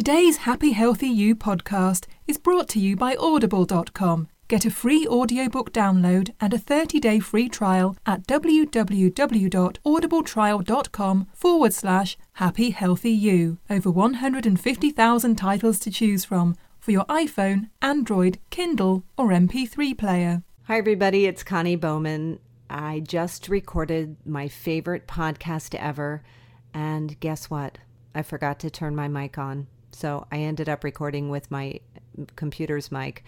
Today's Happy Healthy You podcast is brought to you by Audible.com. Get a free audiobook download and a 30-day free trial at www.audibletrial.com forward slash happy healthy you. Over 150,000 titles to choose from for your iPhone, Android, Kindle, or MP3 player. Hi, everybody. It's Connie Bowman. I just recorded my favorite podcast ever. And guess what? I forgot to turn my mic on. So I ended up recording with my computer's mic.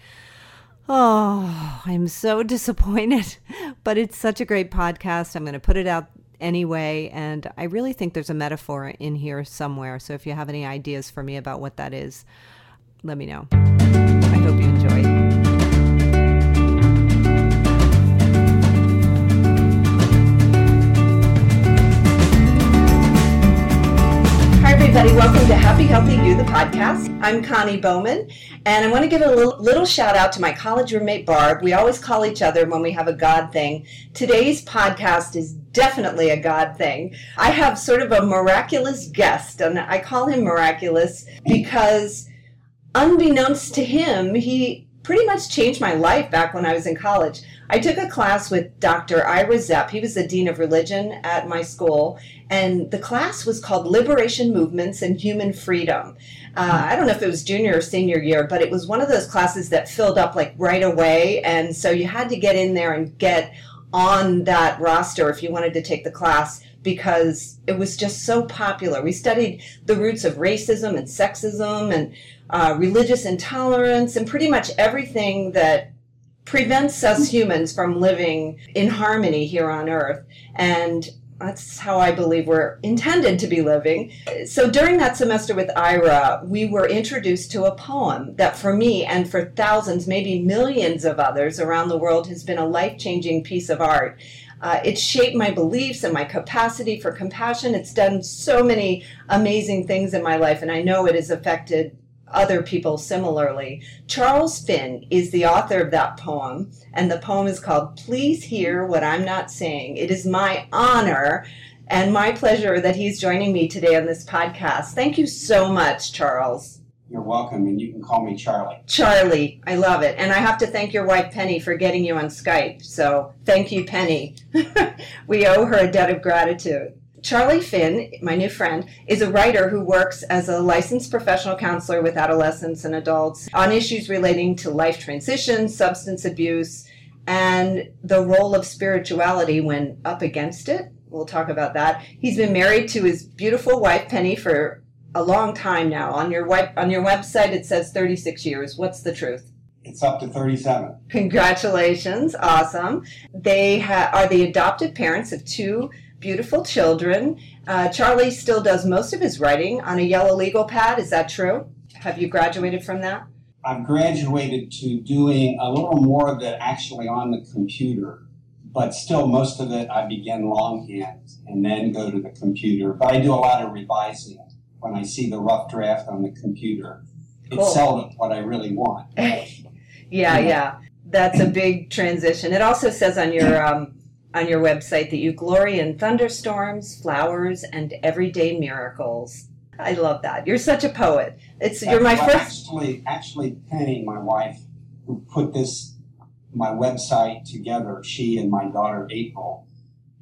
Oh, I'm so disappointed, but it's such a great podcast. I'm going to put it out anyway. And I really think there's a metaphor in here somewhere. So if you have any ideas for me about what that is, let me know. I hope you enjoy. Everybody. Welcome to Happy Healthy You, the podcast. I'm Connie Bowman, and I want to give a little, little, shout out to my college roommate, Barb. We always call each other when we have a God thing. Today's podcast is definitely a God thing. I have sort of a miraculous guest, and I call him miraculous because, unbeknownst to him, he pretty much changed my life back when I was in college. I took a class with Dr. Ira Zepp. He was the dean of religion at my school, and the class was called Liberation Movements and Human Freedom. Uh, I don't know if it was junior or senior year, but it was one of those classes that filled up like right away, and so you had to get in there and get on that roster if you wanted to take the class because it was just so popular. We studied the roots of racism and sexism and uh, religious intolerance and pretty much everything that prevents us humans from living in harmony here on earth. And that's how I believe we're intended to be living. So during that semester with Ira, we were introduced to a poem that for me and for thousands, maybe millions of others around the world has been a life changing piece of art. Uh, it's shaped my beliefs and my capacity for compassion. It's done so many amazing things in my life, and I know it has affected other people similarly. Charles Finn is the author of that poem, and the poem is called Please Hear What I'm Not Saying. It is my honor and my pleasure that he's joining me today on this podcast. Thank you so much, Charles. You're welcome, and you can call me Charlie. Charlie, I love it. And I have to thank your wife, Penny, for getting you on Skype. So thank you, Penny. we owe her a debt of gratitude. Charlie Finn, my new friend, is a writer who works as a licensed professional counselor with adolescents and adults on issues relating to life transition, substance abuse, and the role of spirituality when up against it. We'll talk about that. He's been married to his beautiful wife Penny for a long time now. On your web, on your website it says 36 years. What's the truth? It's up to 37. Congratulations. Awesome. They ha- are the adopted parents of two beautiful children. Uh, Charlie still does most of his writing on a yellow legal pad. Is that true? Have you graduated from that? I've graduated to doing a little more of it actually on the computer, but still most of it I begin longhand and then go to the computer. But I do a lot of revising when I see the rough draft on the computer. It's seldom what I really want. yeah, yeah. That's a big transition. It also says on your um, on your website that you glory in thunderstorms, flowers, and everyday miracles. I love that. You're such a poet. It's you're my well, first. Actually, actually, Penny, my wife, who put this my website together, she and my daughter April.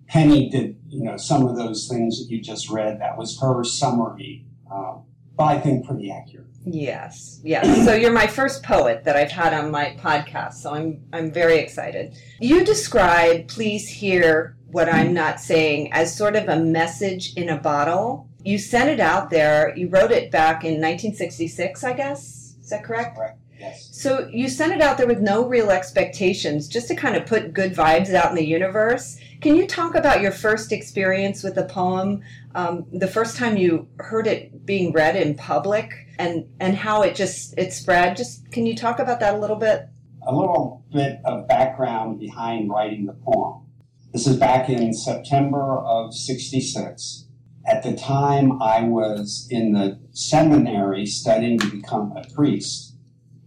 Penny did, you know, some of those things that you just read. That was her summary, uh, but I think pretty accurate. Yes, yes. So you're my first poet that I've had on my podcast, so I'm I'm very excited. You describe please hear what I'm not saying as sort of a message in a bottle. You sent it out there. You wrote it back in 1966, I guess. Is that correct? Correct. So you sent it out there with no real expectations, just to kind of put good vibes out in the universe. Can you talk about your first experience with the poem, um, the first time you heard it being read in public, and and how it just it spread? Just can you talk about that a little bit? A little bit of background behind writing the poem. This is back in September of '66. At the time, I was in the seminary studying to become a priest.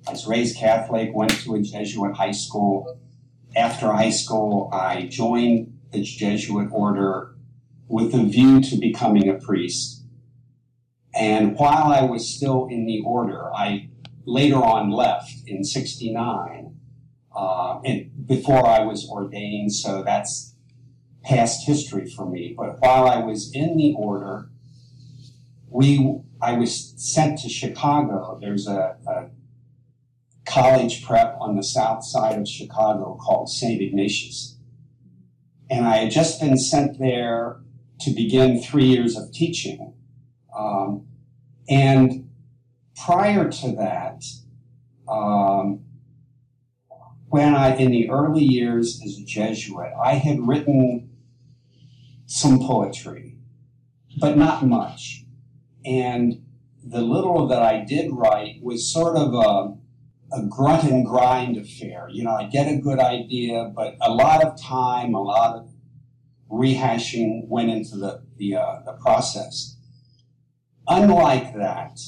I was raised Catholic, went to a Jesuit high school. After high school, I joined the Jesuit order with a view to becoming a priest. And while I was still in the order, I later on left in 69 uh, and before I was ordained, so that's past history for me. But while I was in the order, we I was sent to Chicago. There's a, a college prep on the south side of Chicago called St. Ignatius. And I had just been sent there to begin three years of teaching. Um, and prior to that, um, when I, in the early years as a Jesuit, I had written some poetry, but not much. And the little that I did write was sort of a, a grunt and grind affair. You know, I get a good idea, but a lot of time, a lot of rehashing went into the the, uh, the process. Unlike that,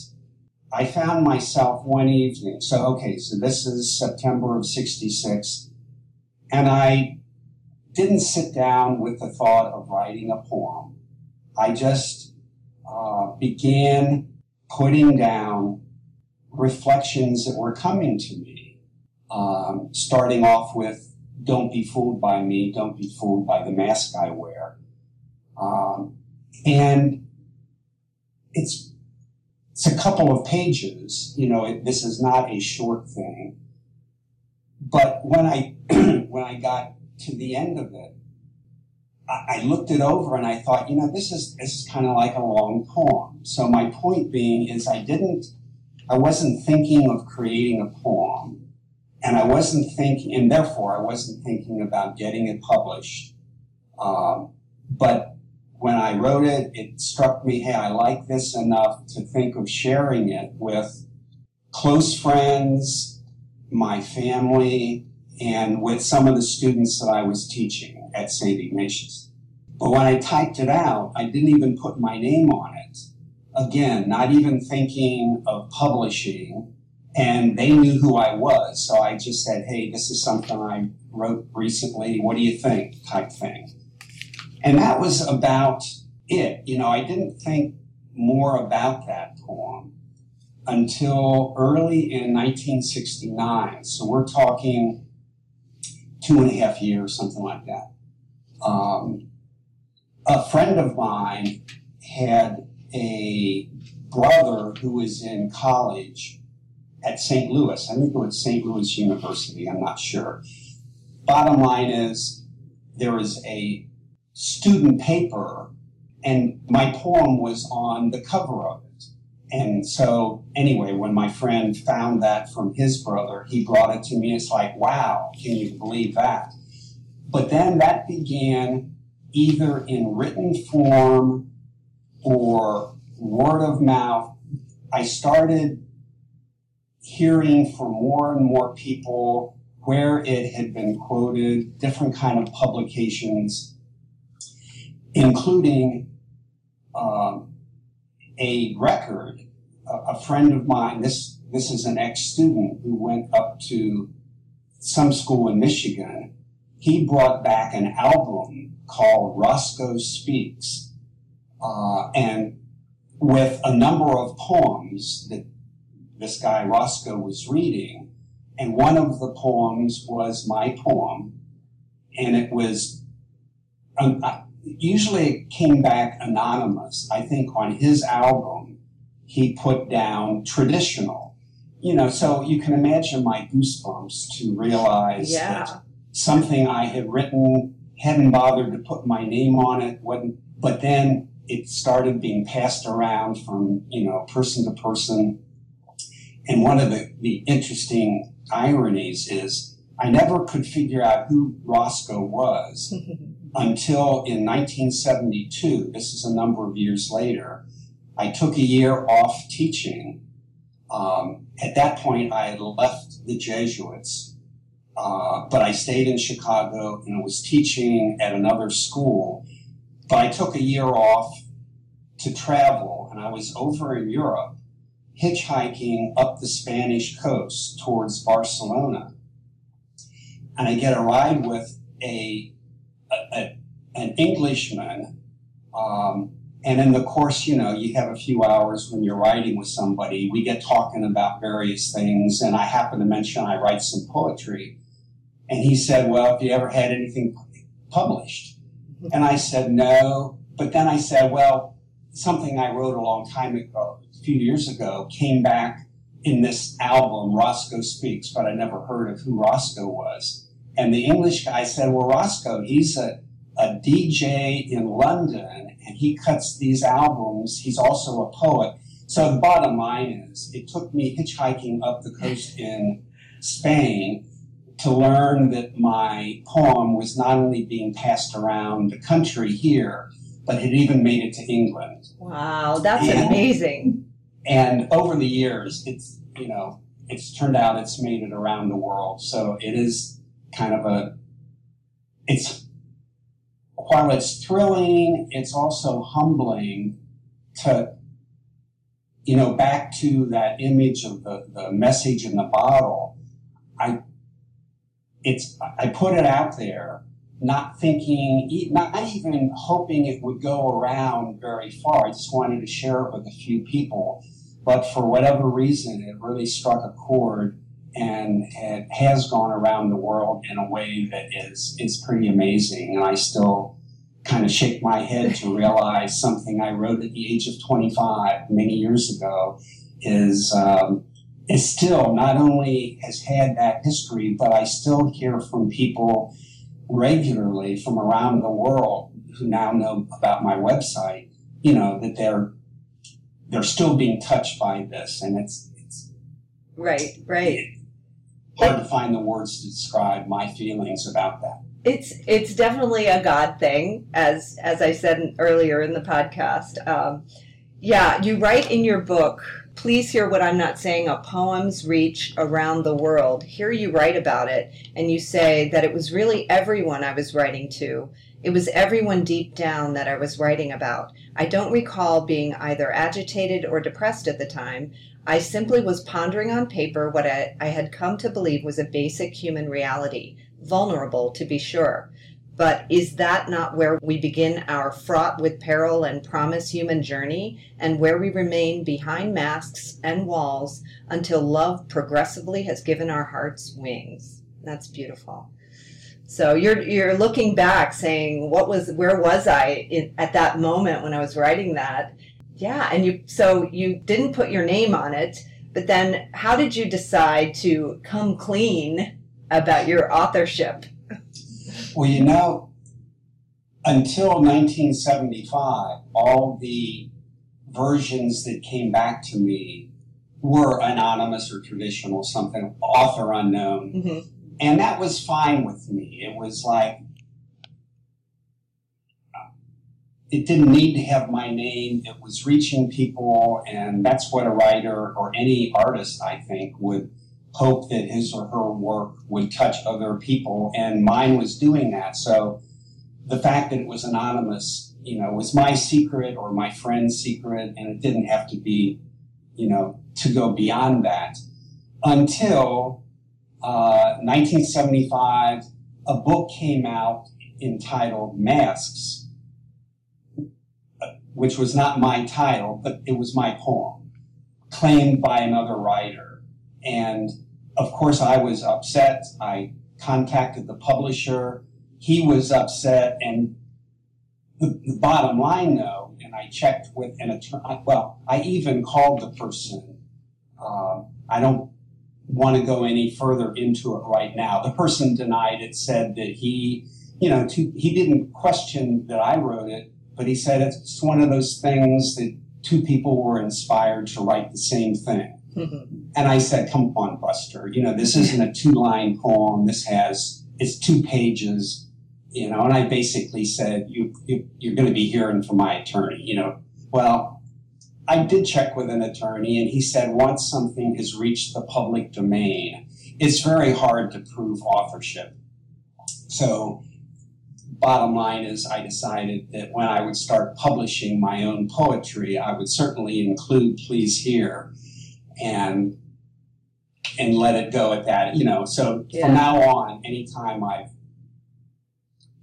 I found myself one evening. So okay, so this is September of '66, and I didn't sit down with the thought of writing a poem. I just uh, began putting down reflections that were coming to me, um, starting off with don't be fooled by me, don't be fooled by the mask I wear. Um, and it's it's a couple of pages. You know, it, this is not a short thing. But when I when I got to the end of it, I, looked it over and I thought, you know, this is this is kind of like a long poem. So my point being is, I didn't I wasn't thinking of creating a poem, and I wasn't thinking, and therefore I wasn't thinking about getting it published. Um, but when I wrote it, it struck me, hey, I like this enough to think of sharing it with close friends, my family, and with some of the students that I was teaching at St. Ignatius. But when I typed it out, I didn't even put my name on it again, not even thinking of publishing. And they knew who I was. So I just said, hey, this is something I wrote recently. What do you think? type thing. And that was about it. You know, I didn't think more about that poem until early in 1969. So we're talking two and a half years, something like that. Um, a friend of mine had a brother who was in college at St. Louis. I think it was St. Louis University, I'm not sure. Bottom line is, there is a student paper, and my poem was on the cover of it. And so, anyway, when my friend found that from his brother, he brought it to me. It's like, wow, can you believe that? But then that began either in written form or word of mouth, I started hearing from more and more people where it had been quoted, different kind of publications, including um, a record. A, a friend of mine, this this is an ex-student who went up to some school in Michigan. He brought back an album called Roscoe Speaks uh, and with a number of poems that this guy Roscoe was reading. And one of the poems was my poem, and it was um, usually it came back anonymous. I think on his album, he put down traditional. You know, so you can imagine my goosebumps to realize yeah. that something I had written hadn't bothered to put my name on it, wasn't, but then it started being passed around from, you know, person to person. And one of the, the interesting ironies is I never could figure out who Roscoe was until in 1972, this is a number of years later, I took a year off teaching. Um, at that point, I had left the Jesuits, uh, but I stayed in Chicago and was teaching at another school but I took a year off to travel, and I was over in Europe hitchhiking up the Spanish coast towards Barcelona. And I get a ride with a, a, a an Englishman, um, And in the course, you know, you have a few hours when you're writing with somebody. We get talking about various things, and I happen to mention I write some poetry. And he said, Well, have you ever had anything published? And I said, No. But then I said, Well, something I wrote a long time ago, a few years ago, came back in this album, Roscoe Speaks, but I never heard of who Roscoe was. And the English guy said, Well, Roscoe, he's a, a DJ in London and he cuts these albums. He's also a poet. So the bottom line is, it took me hitchhiking up the coast in Spain to learn that my poem was not only being passed around the country here, but had even made it to England. Wow, that's and, amazing. And over the years, it's, you know, it's turned out it's made it around the world. So it is kind of a, it's, while it's thrilling, it's also humbling to, you know, back to that image of the, the message in the bottle. I, it's, I put it out there, not thinking, not even hoping it would go around very far. I just wanted to share it with a few people. But for whatever reason, it really struck a chord and it has gone around the world in a way that is it's pretty amazing. And I still kind of shake my head to realize something I wrote at the age of 25 many years ago is um, is still not only has had that history, but I still hear from people regularly from around the world who now know about my website. You know that they're they're still being touched by this, and it's it's right, right. Hard to find the words to describe my feelings about that. It's it's definitely a God thing, as as I said earlier in the podcast. Um, yeah, you write in your book. Please hear what I'm not saying. A poem's reach around the world. Here you write about it, and you say that it was really everyone I was writing to. It was everyone deep down that I was writing about. I don't recall being either agitated or depressed at the time. I simply was pondering on paper what I, I, had come to believe was a basic human reality, vulnerable to be sure. But is that not where we begin our fraught with peril and promise human journey, and where we remain behind masks and walls until love progressively has given our hearts wings? That's beautiful. So you're you're looking back, saying, "What was? Where was I in, at that moment when I was writing that?" Yeah, and you so you didn't put your name on it, but then how did you decide to come clean about your authorship? Well, you know, until 1975, all the versions that came back to me were anonymous or traditional, something author unknown. Mm-hmm. And that was fine with me. It was like, it didn't need to have my name. It was reaching people, and that's what a writer or any artist, I think, would hope that his or her work would touch other people, and mine was doing that. So the fact that it was anonymous, you know, was my secret or my friend's secret, and it didn't have to be, you know, to go beyond that until uh, 1975. A book came out entitled Masks, which was not my title, but it was my poem, claimed by another writer. And of course, I was upset. I contacted the publisher. He was upset. And the, the bottom line, though, and I checked with an attorney, well, I even called the person. Uh, I don't want to go any further into it right now. The person denied it, said that he, you know, to, he didn't question that I wrote it, but he said it's one of those things that two people were inspired to write the same thing. And I said, come on, Buster, you know, this isn't a two line poem. This has, it's two pages, you know, and I basically said, you, you you're going to be hearing from my attorney, you know, well, I did check with an attorney and he said once something has reached the public domain, it's very hard to prove authorship. So bottom line is I decided that when I would start publishing my own poetry, I would certainly include Please Hear and and let it go at that. You know, so yeah. from now on, anytime I've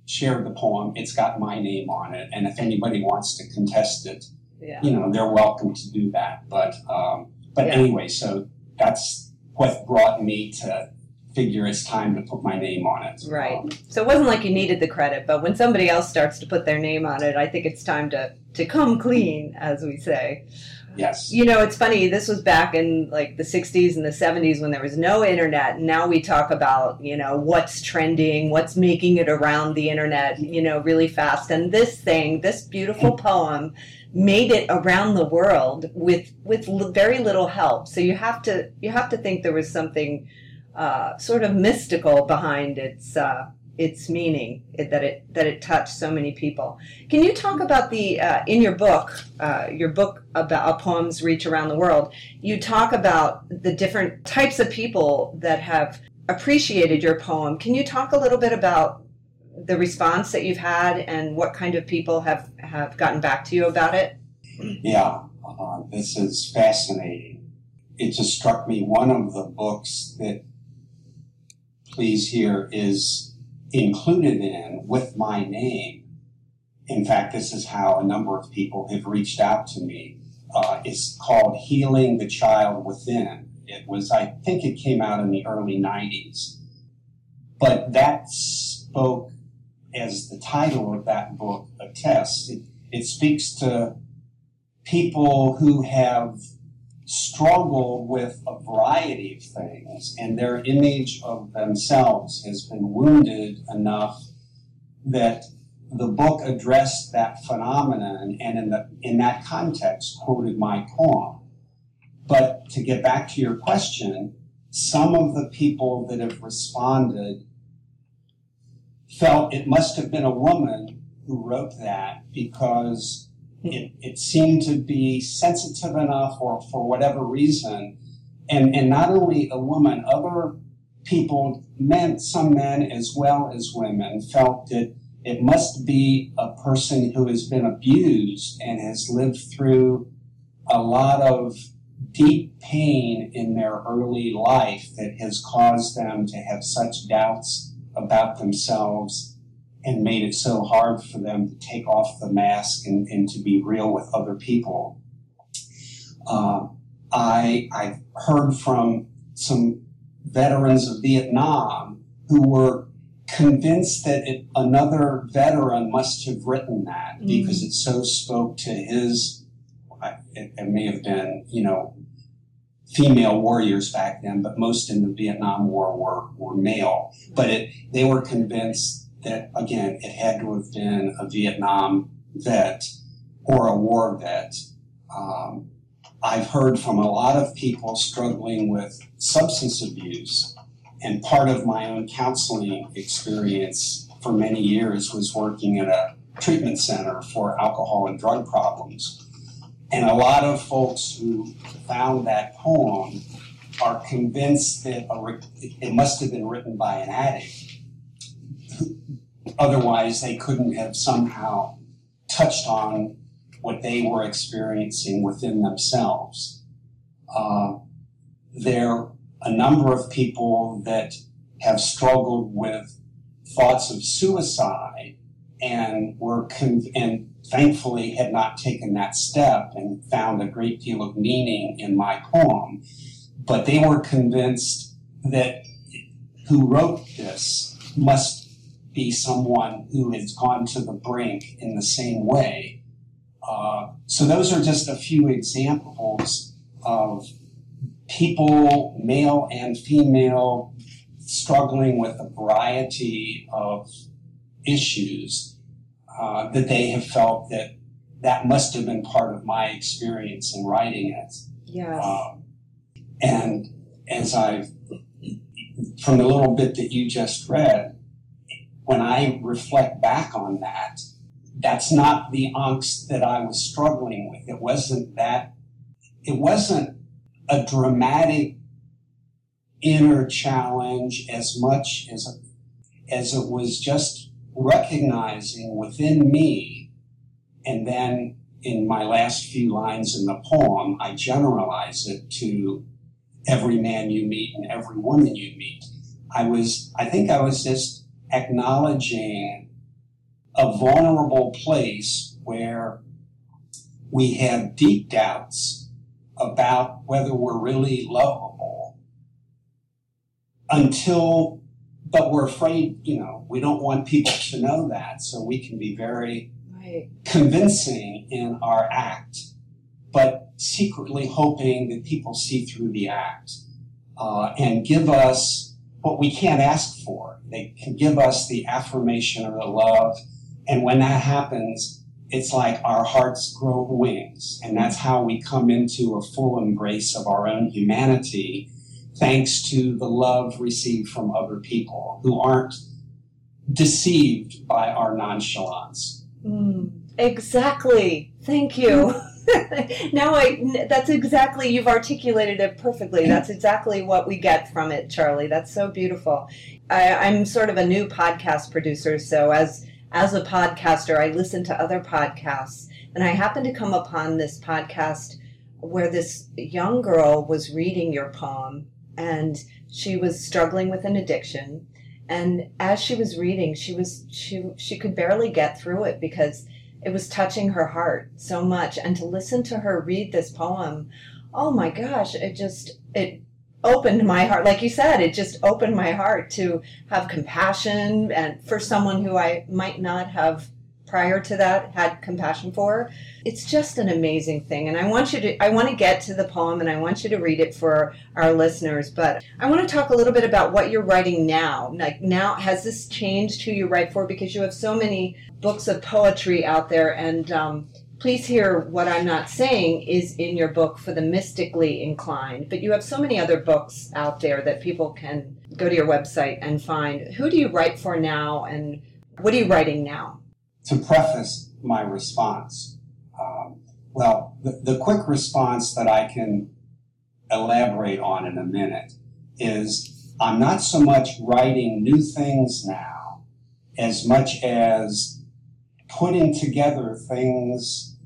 shared the poem, it's got my name on it. And if anybody wants to contest it, Yeah. you know, they're welcome to do that. But, um, but Yeah. anyway, so that's what brought me to figure it's time to put my name on it. Right. Um, So it wasn't like you needed the credit, but when somebody else starts to put their name on it, I think it's time to to come clean, as we say. Yes. You know, it's funny. This was back in like the '60s and the '70s when there was no internet. Now we talk about you know what's trending, what's making it around the internet, you know, really fast. And this thing, this beautiful poem, made it around the world with with l- very little help. So you have to you have to think there was something uh, sort of mystical behind its. Uh, its meaning it, that it that it touched so many people. Can you talk about the uh, in your book, uh, your book about poems reach around the world? You talk about the different types of people that have appreciated your poem. Can you talk a little bit about the response that you've had and what kind of people have have gotten back to you about it? Yeah, uh, this is fascinating. It just struck me one of the books that, please hear, is included in with my name. In fact, this is how a number of people have reached out to me. Uh, it's called Healing the Child Within. It was, I think it came out in the early 90s. But that spoke, as the title of that book attests, it, it speaks to people who have struggled with a variety of things and their image of themselves has been wounded enough that the book addressed that phenomenon and in, the, in that context quoted my poem. But to get back to your question, some of the people that have responded felt it must have been a woman who wrote that because it, it seemed to be sensitive enough or for whatever reason. And, and not only a woman, other people, men, some men as well as women, felt that it must be a person who has been abused and has lived through a lot of deep pain in their early life that has caused them to have such doubts about themselves and made it so hard for them to take off the mask and, and to be real with other people. Uh, I, I've heard from some veterans of Vietnam who were convinced that it, another veteran must have written that Mm. because it so spoke to his, it, it may have been, you know, female warriors back then, but most in the Vietnam War were, were male. But it, they were convinced that, again, it had to have been a Vietnam vet or a war vet. Um, I've heard from a lot of people struggling with substance abuse. And part of my own counseling experience for many years was working at a treatment center for alcohol and drug problems. And a lot of folks who found that poem are convinced that re- it must have been written by an addict. Otherwise, they couldn't have somehow touched on what they were experiencing within themselves. Uh, there are a number of people that have struggled with thoughts of suicide and were con- and thankfully had not taken that step and found a great deal of meaning in my poem but they were convinced that who wrote this must be someone who has gone to the brink in the same way uh, so those are just a few examples of people male and female struggling with a variety of issues uh, that they have felt that that must have been part of my experience in writing it. Yes. Um, and as I've, from the little bit that you just read, when I reflect back on that, that's not the angst that I was struggling with. It wasn't that, it wasn't a dramatic inner challenge as much as, as it was just recognizing within me and then in my last few lines in the poem, I generalize it to every man you meet and every woman you meet. I was, I think I was just acknowledging a vulnerable place where we have deep doubts about whether we're really lovable until, but we're afraid, you know, we don't want people to know that. So we can be very Right. convincing in our act, but secretly hoping that people see through the act uh, and give us what we can't ask for. They can give us the affirmation or the love. And when that happens, it's like our hearts grow wings. And that's how we come into a full embrace of our own humanity, thanks to the love received from other people who aren't deceived by our nonchalance. Mm, exactly. Thank you. now I that's exactly you've articulated it perfectly. Mm-hmm. That's exactly what we get from it, Charlie. That's so beautiful. I, I'm sort of a new podcast producer, so as as a podcaster, I listen to other podcasts, and I happened to come upon this podcast where this young girl was reading your poem, and she was struggling with an addiction. And as she was reading, she was she she could barely get through it because it was touching her heart so much and to listen to her read this poem oh my gosh it just it opened my heart. Like you said it just opened my heart to have compassion and for someone who i might not have prior to that had compassion for. It's just an amazing thing and i want you to i want to get to the poem and i want you to read it for our listeners but i want to talk a little bit about what you're writing now. Like now has this changed who you write for? Because you have so many books of poetry out there and um, please hear what i'm not saying is in your book for the mystically inclined but you have so many other books out there that people can go to your website and find. Who do you write for now and what are you writing now to preface my response, um, well, the, the quick response that I can elaborate on in a minute is I'm not so much writing new things now as much as putting together things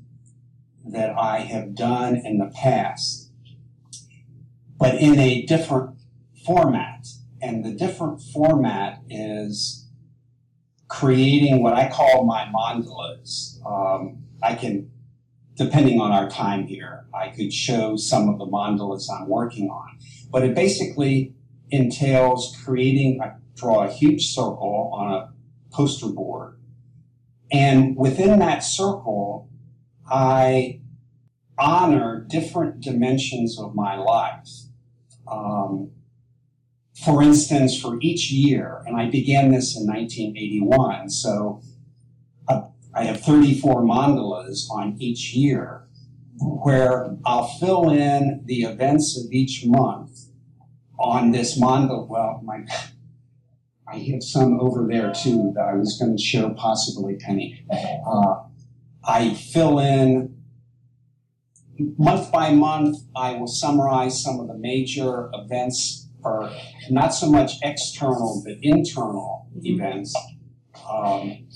that I have done in the past, but in a different format. And the different format is creating what I call my mandalas. Um, I can, depending on our time here, I could show some of the mandalas I'm working on. But it basically entails creating, I draw a huge circle on a poster board. And within that circle, I honor different dimensions of my life. Um, for instance, for each year, and I began this in 1981, so uh, I have 34 mandalas on each year where I'll fill in the events of each month on this mandala. Well, my, I have some over there too that I was going to show possibly Penny. Uh, I fill in month by month, I will summarize some of the major events or not so much external but internal events. Um,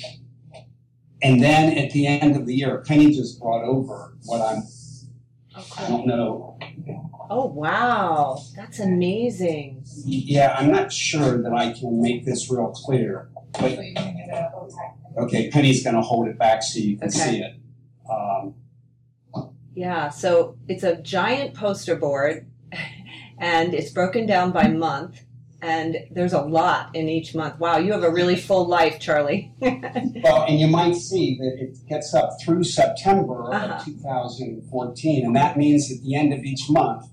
and then at the end of the year, Penny just brought over what I'm, I don't know. oh wow that's amazing Yeah, I'm not sure that I can make this real clear. But, okay, Penny's going to hold it back so you can Okay. see it. Um, Yeah, so it's a giant poster board and it's broken down by month and there's a lot in each month. Wow, you have a really full life, Charlie. Well, and you might see that it gets up through September Uh-huh. of 2014, and that means at the end of each month,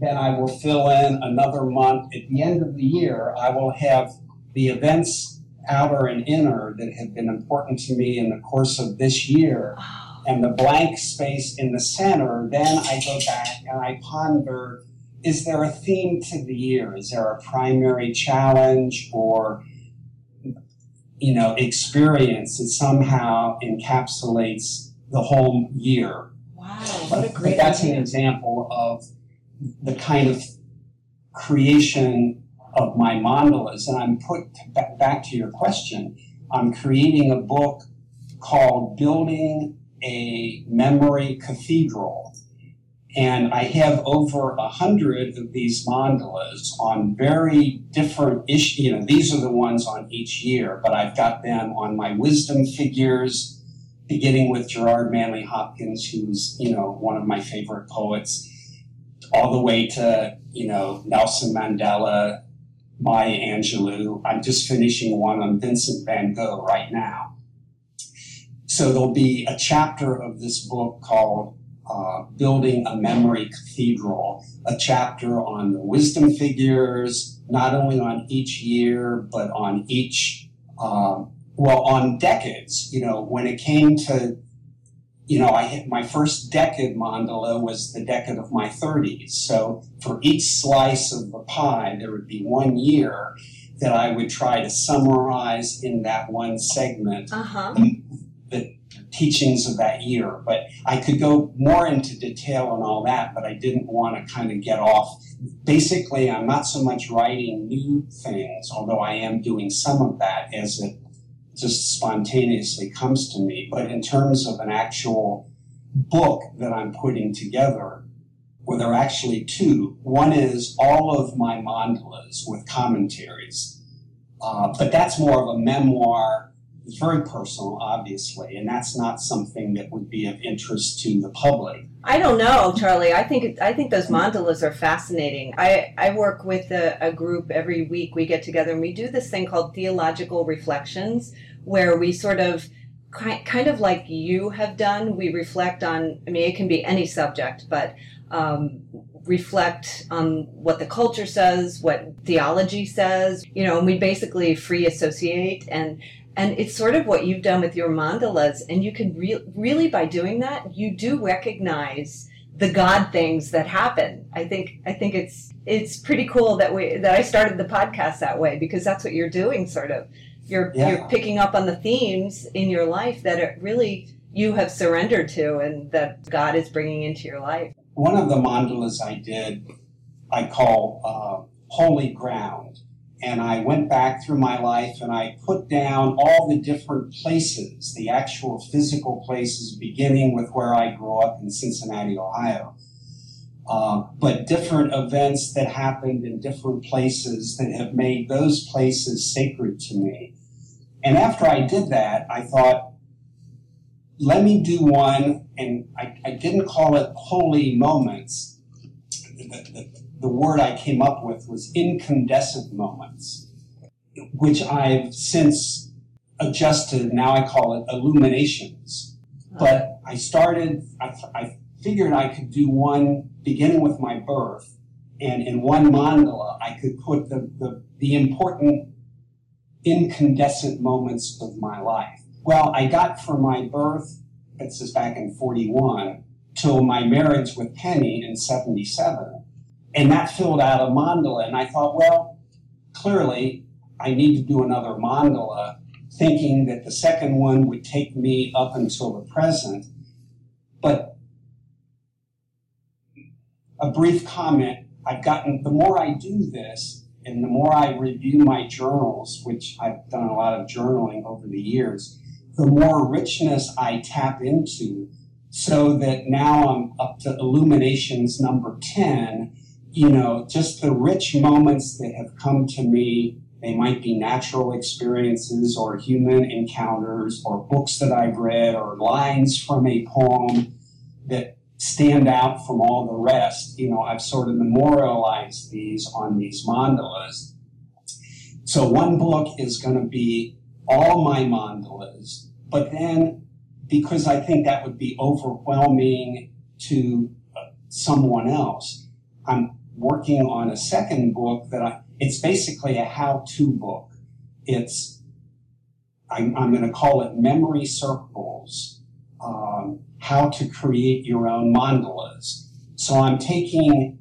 then I will fill in another month. At the end of the year, I will have the events, outer and inner, that have been important to me in the course of this year. And the blank space in the center, then I go back and I ponder is there a theme to the year? Is there a primary challenge or you know, experience that somehow encapsulates the whole year. wow, what a But great that's an example of the kind of creation of my mandalas. And I'm put ba- back to your question. I'm creating a book called Building a Memory Cathedral. And I have over a hundred of these mandalas on very different issues. You know, these are the ones on each year, but I've got them on my wisdom figures, beginning with Gerard Manley Hopkins, who's, you know, one of my favorite poets, all the way to, you know, Nelson Mandela, Maya Angelou. I'm just finishing one on Vincent van Gogh right now. So there'll be a chapter of this book called uh, building a memory cathedral, a chapter on the wisdom figures, not only on each year, but on each, uh, well, on decades. You know, when it came to, you know, I hit my first decade mandala was the decade of my 30s. So for each slice of the pie, there would be one year that I would try to summarize in that one segment Uh-huh. the teachings of that year. But I could go more into detail on all that, but I didn't want to kind of get off. Basically, I'm not so much writing new things, although I am doing some of that as it just spontaneously comes to me. But in terms of an actual book that I'm putting together, well, there are actually two. One is all of my mandalas with commentaries. Uh, but that's more of a memoir it's very personal, obviously, and that's not something that would be of interest to the public. I don't know, Charlie. I think I think those mandalas are fascinating. I, I work with a, a group every week. We get together and we do this thing called theological reflections, where we sort of ki- kind of like you have done. We reflect on. I mean, it can be any subject, but um, reflect on what the culture says, what theology says. You know, and we basically free associate and and it's sort of what you've done with your mandalas and you can re- really by doing that you do recognize the god things that happen i think i think it's it's pretty cool that we that i started the podcast that way because that's what you're doing sort of you're Yeah. you're picking up on the themes in your life that it really you have surrendered to and that god is bringing into your life One of the mandalas I did, I call uh, Holy Ground. And I went back through my life and I put down all the different places, the actual physical places, beginning with where I grew up in Cincinnati, Ohio. Uh, but different events that happened in different places that have made those places sacred to me. And after I did that, I thought, let me do one, and I, I didn't call it holy moments. The, the, the word I came up with was incandescent moments, which I've since adjusted. Now I call it illuminations. Uh-huh. But I started, I, I figured I could do one beginning with my birth, and in one mandala, I could put the, the, the important incandescent moments of my life. Well, I got from my birth, this is back in 41, till my marriage with Penny in 77. And that filled out a mandala. And I thought, well, clearly I need to do another mandala, thinking that the second one would take me up until the present. But a brief comment I've gotten, the more I do this, and the more I review my journals, which I've done a lot of journaling over the years, the more richness I tap into so that now I'm up to illuminations number 10, you know, just the rich moments that have come to me. They might be natural experiences or human encounters or books that I've read or lines from a poem that stand out from all the rest. You know, I've sort of memorialized these on these mandalas. So one book is going to be all my mandalas, but then because I think that would be overwhelming to uh, someone else, I'm working on a second book that I, it's basically a how-to book. It's, I'm, I'm going to call it Memory Circles, um, how to create your own mandalas. So I'm taking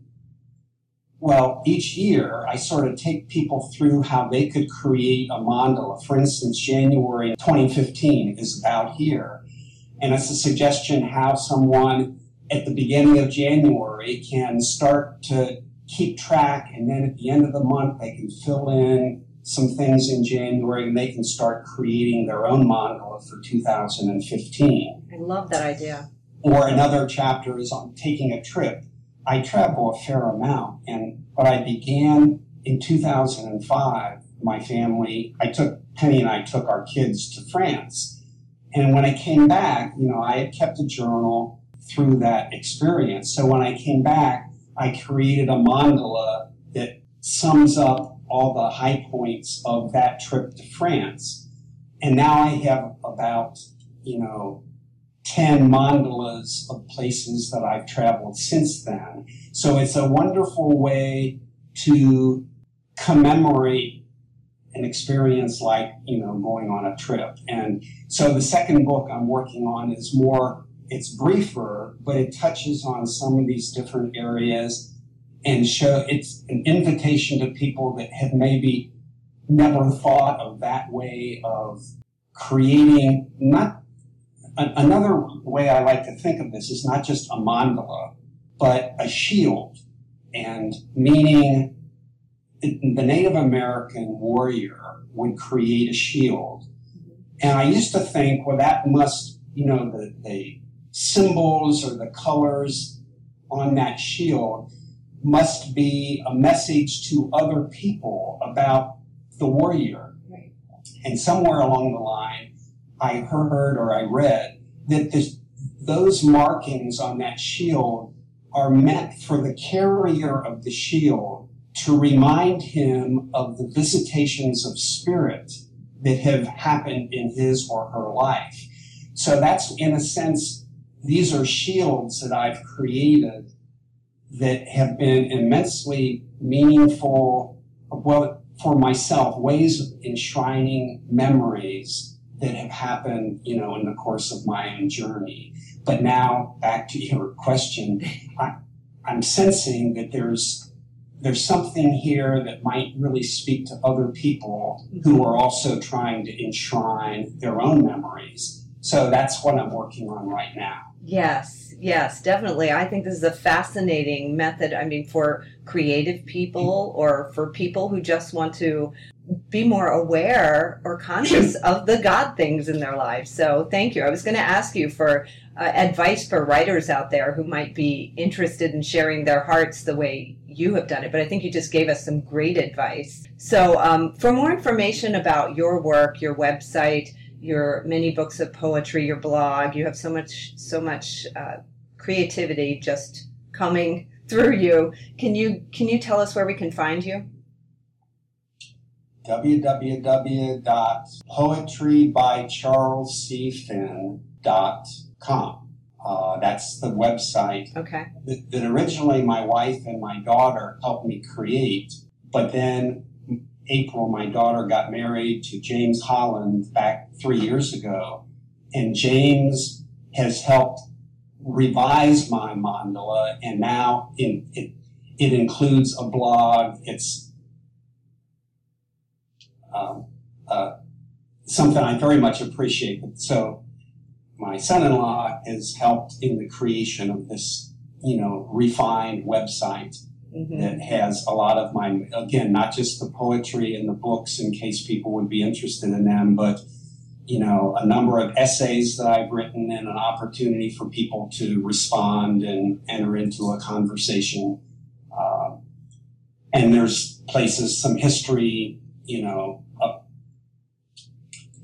well, each year I sort of take people through how they could create a mandala. For instance, January 2015 is about here. And it's a suggestion how someone at the beginning of January can start to keep track. And then at the end of the month, they can fill in some things in January and they can start creating their own mandala for 2015. i love that idea or another chapter is on taking a trip. I travel a fair amount, and but I began in 2005. My family, I took Penny and I took our kids to France, and when I came back, you know, I had kept a journal through that experience. So when I came back, I created a mandala that sums up all the high points of that trip to France. And now I have about, you know, 10 mandalas of places that I've traveled since then. So it's a wonderful way to commemorate an experience like, you know, going on a trip. And so the second book I'm working on is more, it's briefer, but it touches on some of these different areas and show it's an invitation to people that have maybe never thought of that way of creating not another way I like to think of this is not just a mandala, but a shield, and meaning the Native American warrior would create a shield. And I used to think, well, that must, you know, the, the symbols or the colors on that shield must be a message to other people about the warrior. Right. And somewhere along the line, I heard or I read that this, those markings on that shield are meant for the carrier of the shield to remind him of the visitations of spirit that have happened in his or her life. So that's, in a sense, these are shields that I've created that have been immensely meaningful, well, for myself, ways of enshrining memories that have happened, you know, in the course of my own journey. But now back to your question, I, I'm sensing that there's there's something here that might really speak to other people who are also trying to enshrine their own memories. So that's what I'm working on right now. Yes, yes, definitely. I think this is a fascinating method. I mean, for creative people or for people who just want to be more aware or conscious of the God things in their lives. So, thank you. I was going to ask you for uh, advice for writers out there who might be interested in sharing their hearts the way you have done it, but I think you just gave us some great advice. So, um, for more information about your work, your website, your many books of poetry, your blog. You have so much, so much uh, creativity just coming through you. Can you can you tell us where we can find you? www.poetrybycharlescfinn.com. Uh, that's the website okay. that, that originally my wife and my daughter helped me create, but then April, my daughter got married to James Holland back three years ago, and James has helped revise my mandala, and now in, it it includes a blog. It's um, uh, something I very much appreciate. So my son-in-law has helped in the creation of this, you know, refined website mm-hmm. that has a lot of my, again, not just the poetry and the books in case people would be interested in them, but, you know, a number of essays that I've written and an opportunity for people to respond and enter into a conversation. Uh, and there's places, some history, you know,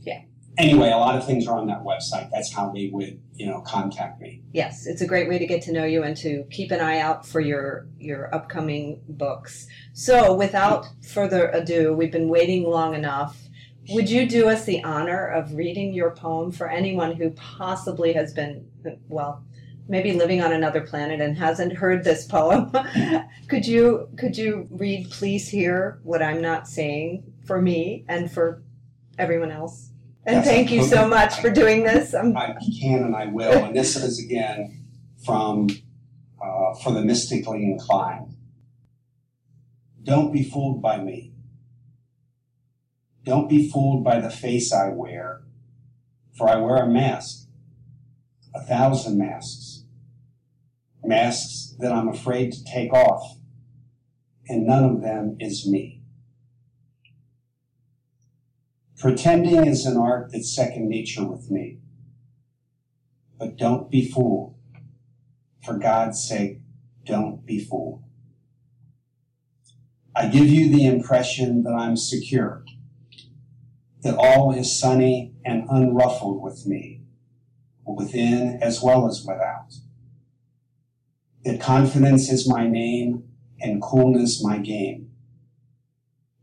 Yeah. anyway, a lot of things are on that website. That's how they would, you know, contact me. Yes, it's a great way to get to know you and to keep an eye out for your your upcoming books. So, without further ado, we've been waiting long enough. Would you do us the honor of reading your poem for anyone who possibly has been, well, maybe living on another planet and hasn't heard this poem? could you could you read, please, hear what I'm not saying for me and for everyone else? And yes, thank you so much for doing this. I'm... i can and I will. And this is again from uh, for the mystically inclined. Don't be fooled by me. Don't be fooled by the face I wear, for I wear a mask, a thousand masks, masks that I'm afraid to take off, and none of them is me. Pretending is an art that's second nature with me. But don't be fooled. for God's sake, don't be fooled. I give you the impression that I'm secure, that all is sunny and unruffled with me, within as well as without. That confidence is my name and coolness my game.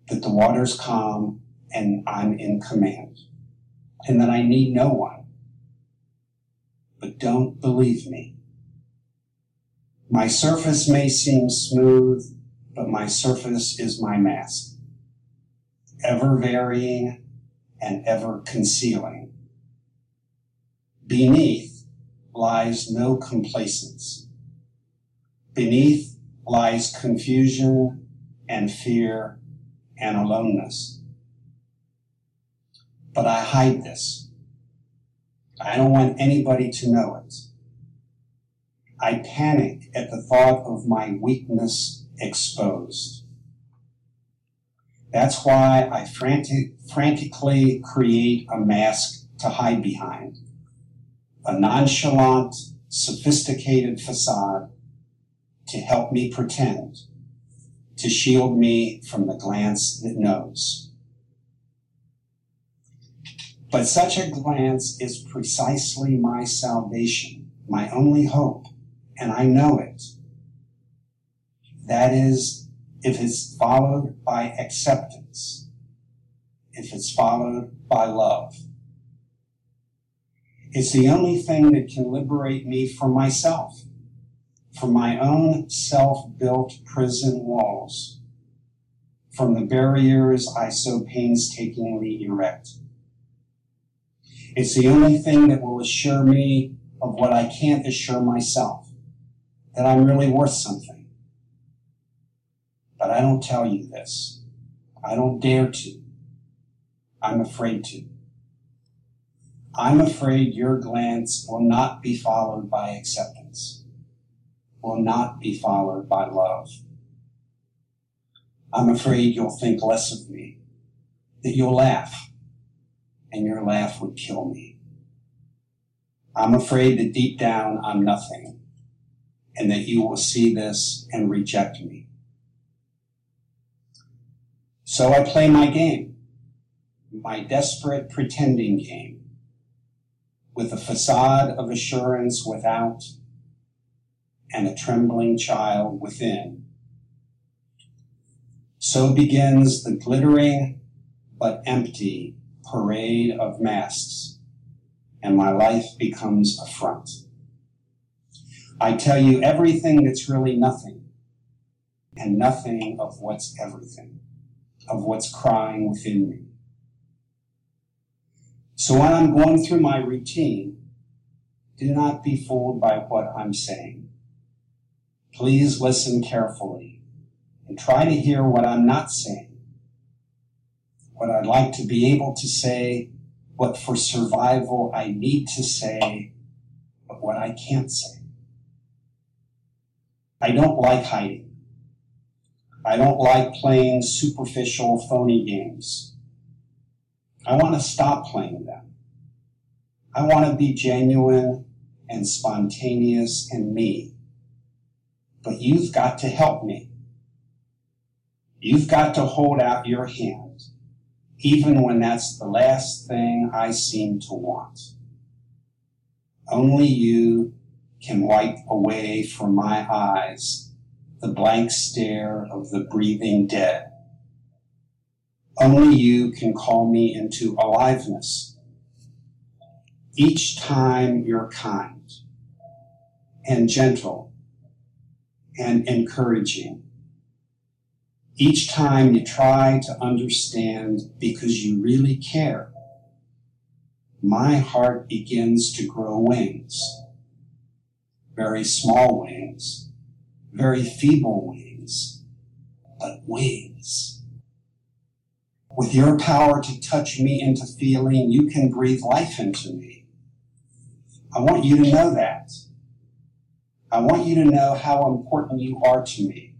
That the water's calm and I'm in command. And that I need no one. But don't believe me. My surface may seem smooth but my surface is my mask, ever varying and ever concealing. Beneath lies no complacence. Beneath lies confusion and fear and aloneness. But I hide this. I don't want anybody to know it. I panic at the thought of my weakness exposed. That's why I frantic, frantically create a mask to hide behind. A nonchalant, sophisticated facade to help me pretend, to shield me from the glance that knows. But such a glance is precisely my salvation, my only hope, and I know it. That is, if it's followed by acceptance, if it's followed by love. It's the only thing that can liberate me from myself, from my own self built prison walls, from the barriers I so painstakingly erect. It's the only thing that will assure me of what I can't assure myself, that I'm really worth something but I don't tell you this. I don't dare to. I'm afraid to. I'm afraid your glance will not be followed by acceptance, will not be followed by love. I'm afraid you'll think less of me, that you'll laugh, and your laugh would kill me. I'm afraid that deep down I'm nothing, and that you will see this and reject me. So I play my game, my desperate pretending game, with a facade of assurance without and a trembling child within. So begins the glittering but empty parade of masks, and my life becomes a front. I tell you everything that's really nothing, and nothing of what's everything of what's crying within me. So when I'm going through my routine, do not be fooled by what I'm saying. Please listen carefully and try to hear what I'm not saying. What I'd like to be able to say, what for survival I need to say, but what I can't say. I don't like hiding. I don't like playing superficial, phony games. I want to stop playing them. I want to be genuine and spontaneous and me. But you've got to help me. You've got to hold out your hand, even when that's the last thing I seem to want. Only you can wipe away from my eyes the blank stare of the breathing dead. Only you can call me into aliveness. Each time you're kind and gentle and encouraging. Each time you try to understand because you really care, my heart begins to grow wings, very small wings very feeble wings, but wings. With your power to touch me into feeling, you can breathe life into me. I want you to know that. I want you to know how important you are to me.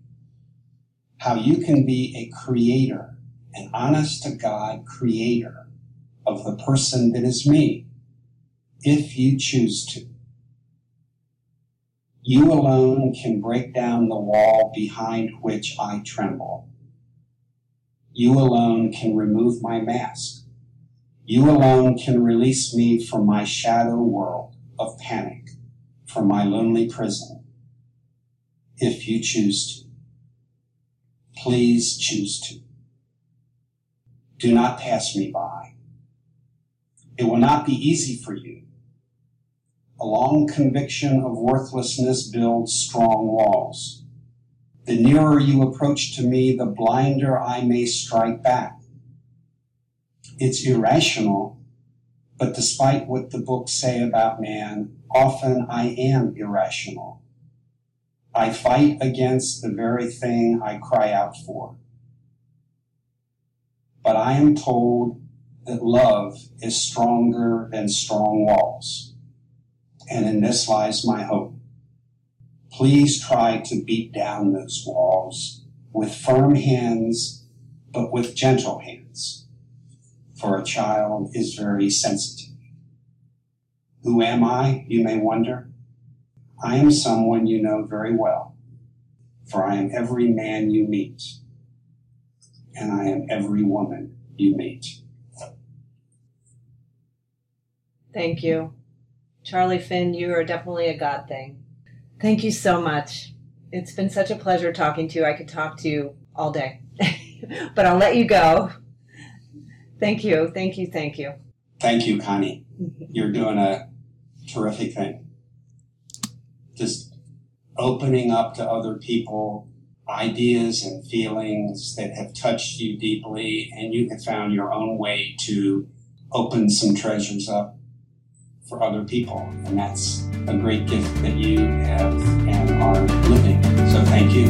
How you can be a creator, an honest to God creator of the person that is me, if you choose to. You alone can break down the wall behind which I tremble. You alone can remove my mask. You alone can release me from my shadow world of panic, from my lonely prison, if you choose to. Please choose to. Do not pass me by. It will not be easy for you. A long conviction of worthlessness builds strong walls. The nearer you approach to me, the blinder I may strike back. It's irrational, but despite what the books say about man, often I am irrational. I fight against the very thing I cry out for. But I am told that love is stronger than strong walls. And in this lies my hope. Please try to beat down those walls with firm hands, but with gentle hands. For a child is very sensitive. Who am I, you may wonder? I am someone you know very well, for I am every man you meet, and I am every woman you meet. Thank you. Charlie Finn, you are definitely a God thing. Thank you so much. It's been such a pleasure talking to you. I could talk to you all day, but I'll let you go. Thank you. Thank you. Thank you. Thank you, Connie. You're doing a terrific thing. Just opening up to other people ideas and feelings that have touched you deeply, and you have found your own way to open some treasures up for other people. And that's a great gift that you have and are living. So thank you.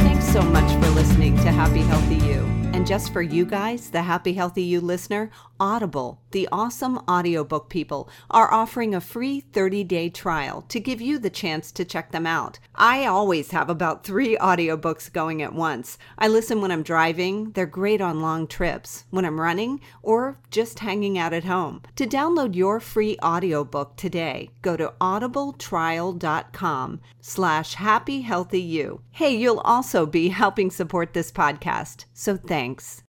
Thanks so much for listening to Happy Healthy You. And just for you guys, the Happy Healthy You listener, Audible, the awesome audiobook people, are offering a free 30 day trial to give you the chance to check them out. I always have about three audiobooks going at once. I listen when I'm driving, they're great on long trips, when I'm running, or just hanging out at home. To download your free audiobook today, go to audibletrial.com slash happyhealthyu. Hey, you'll also be helping support this podcast, so thanks.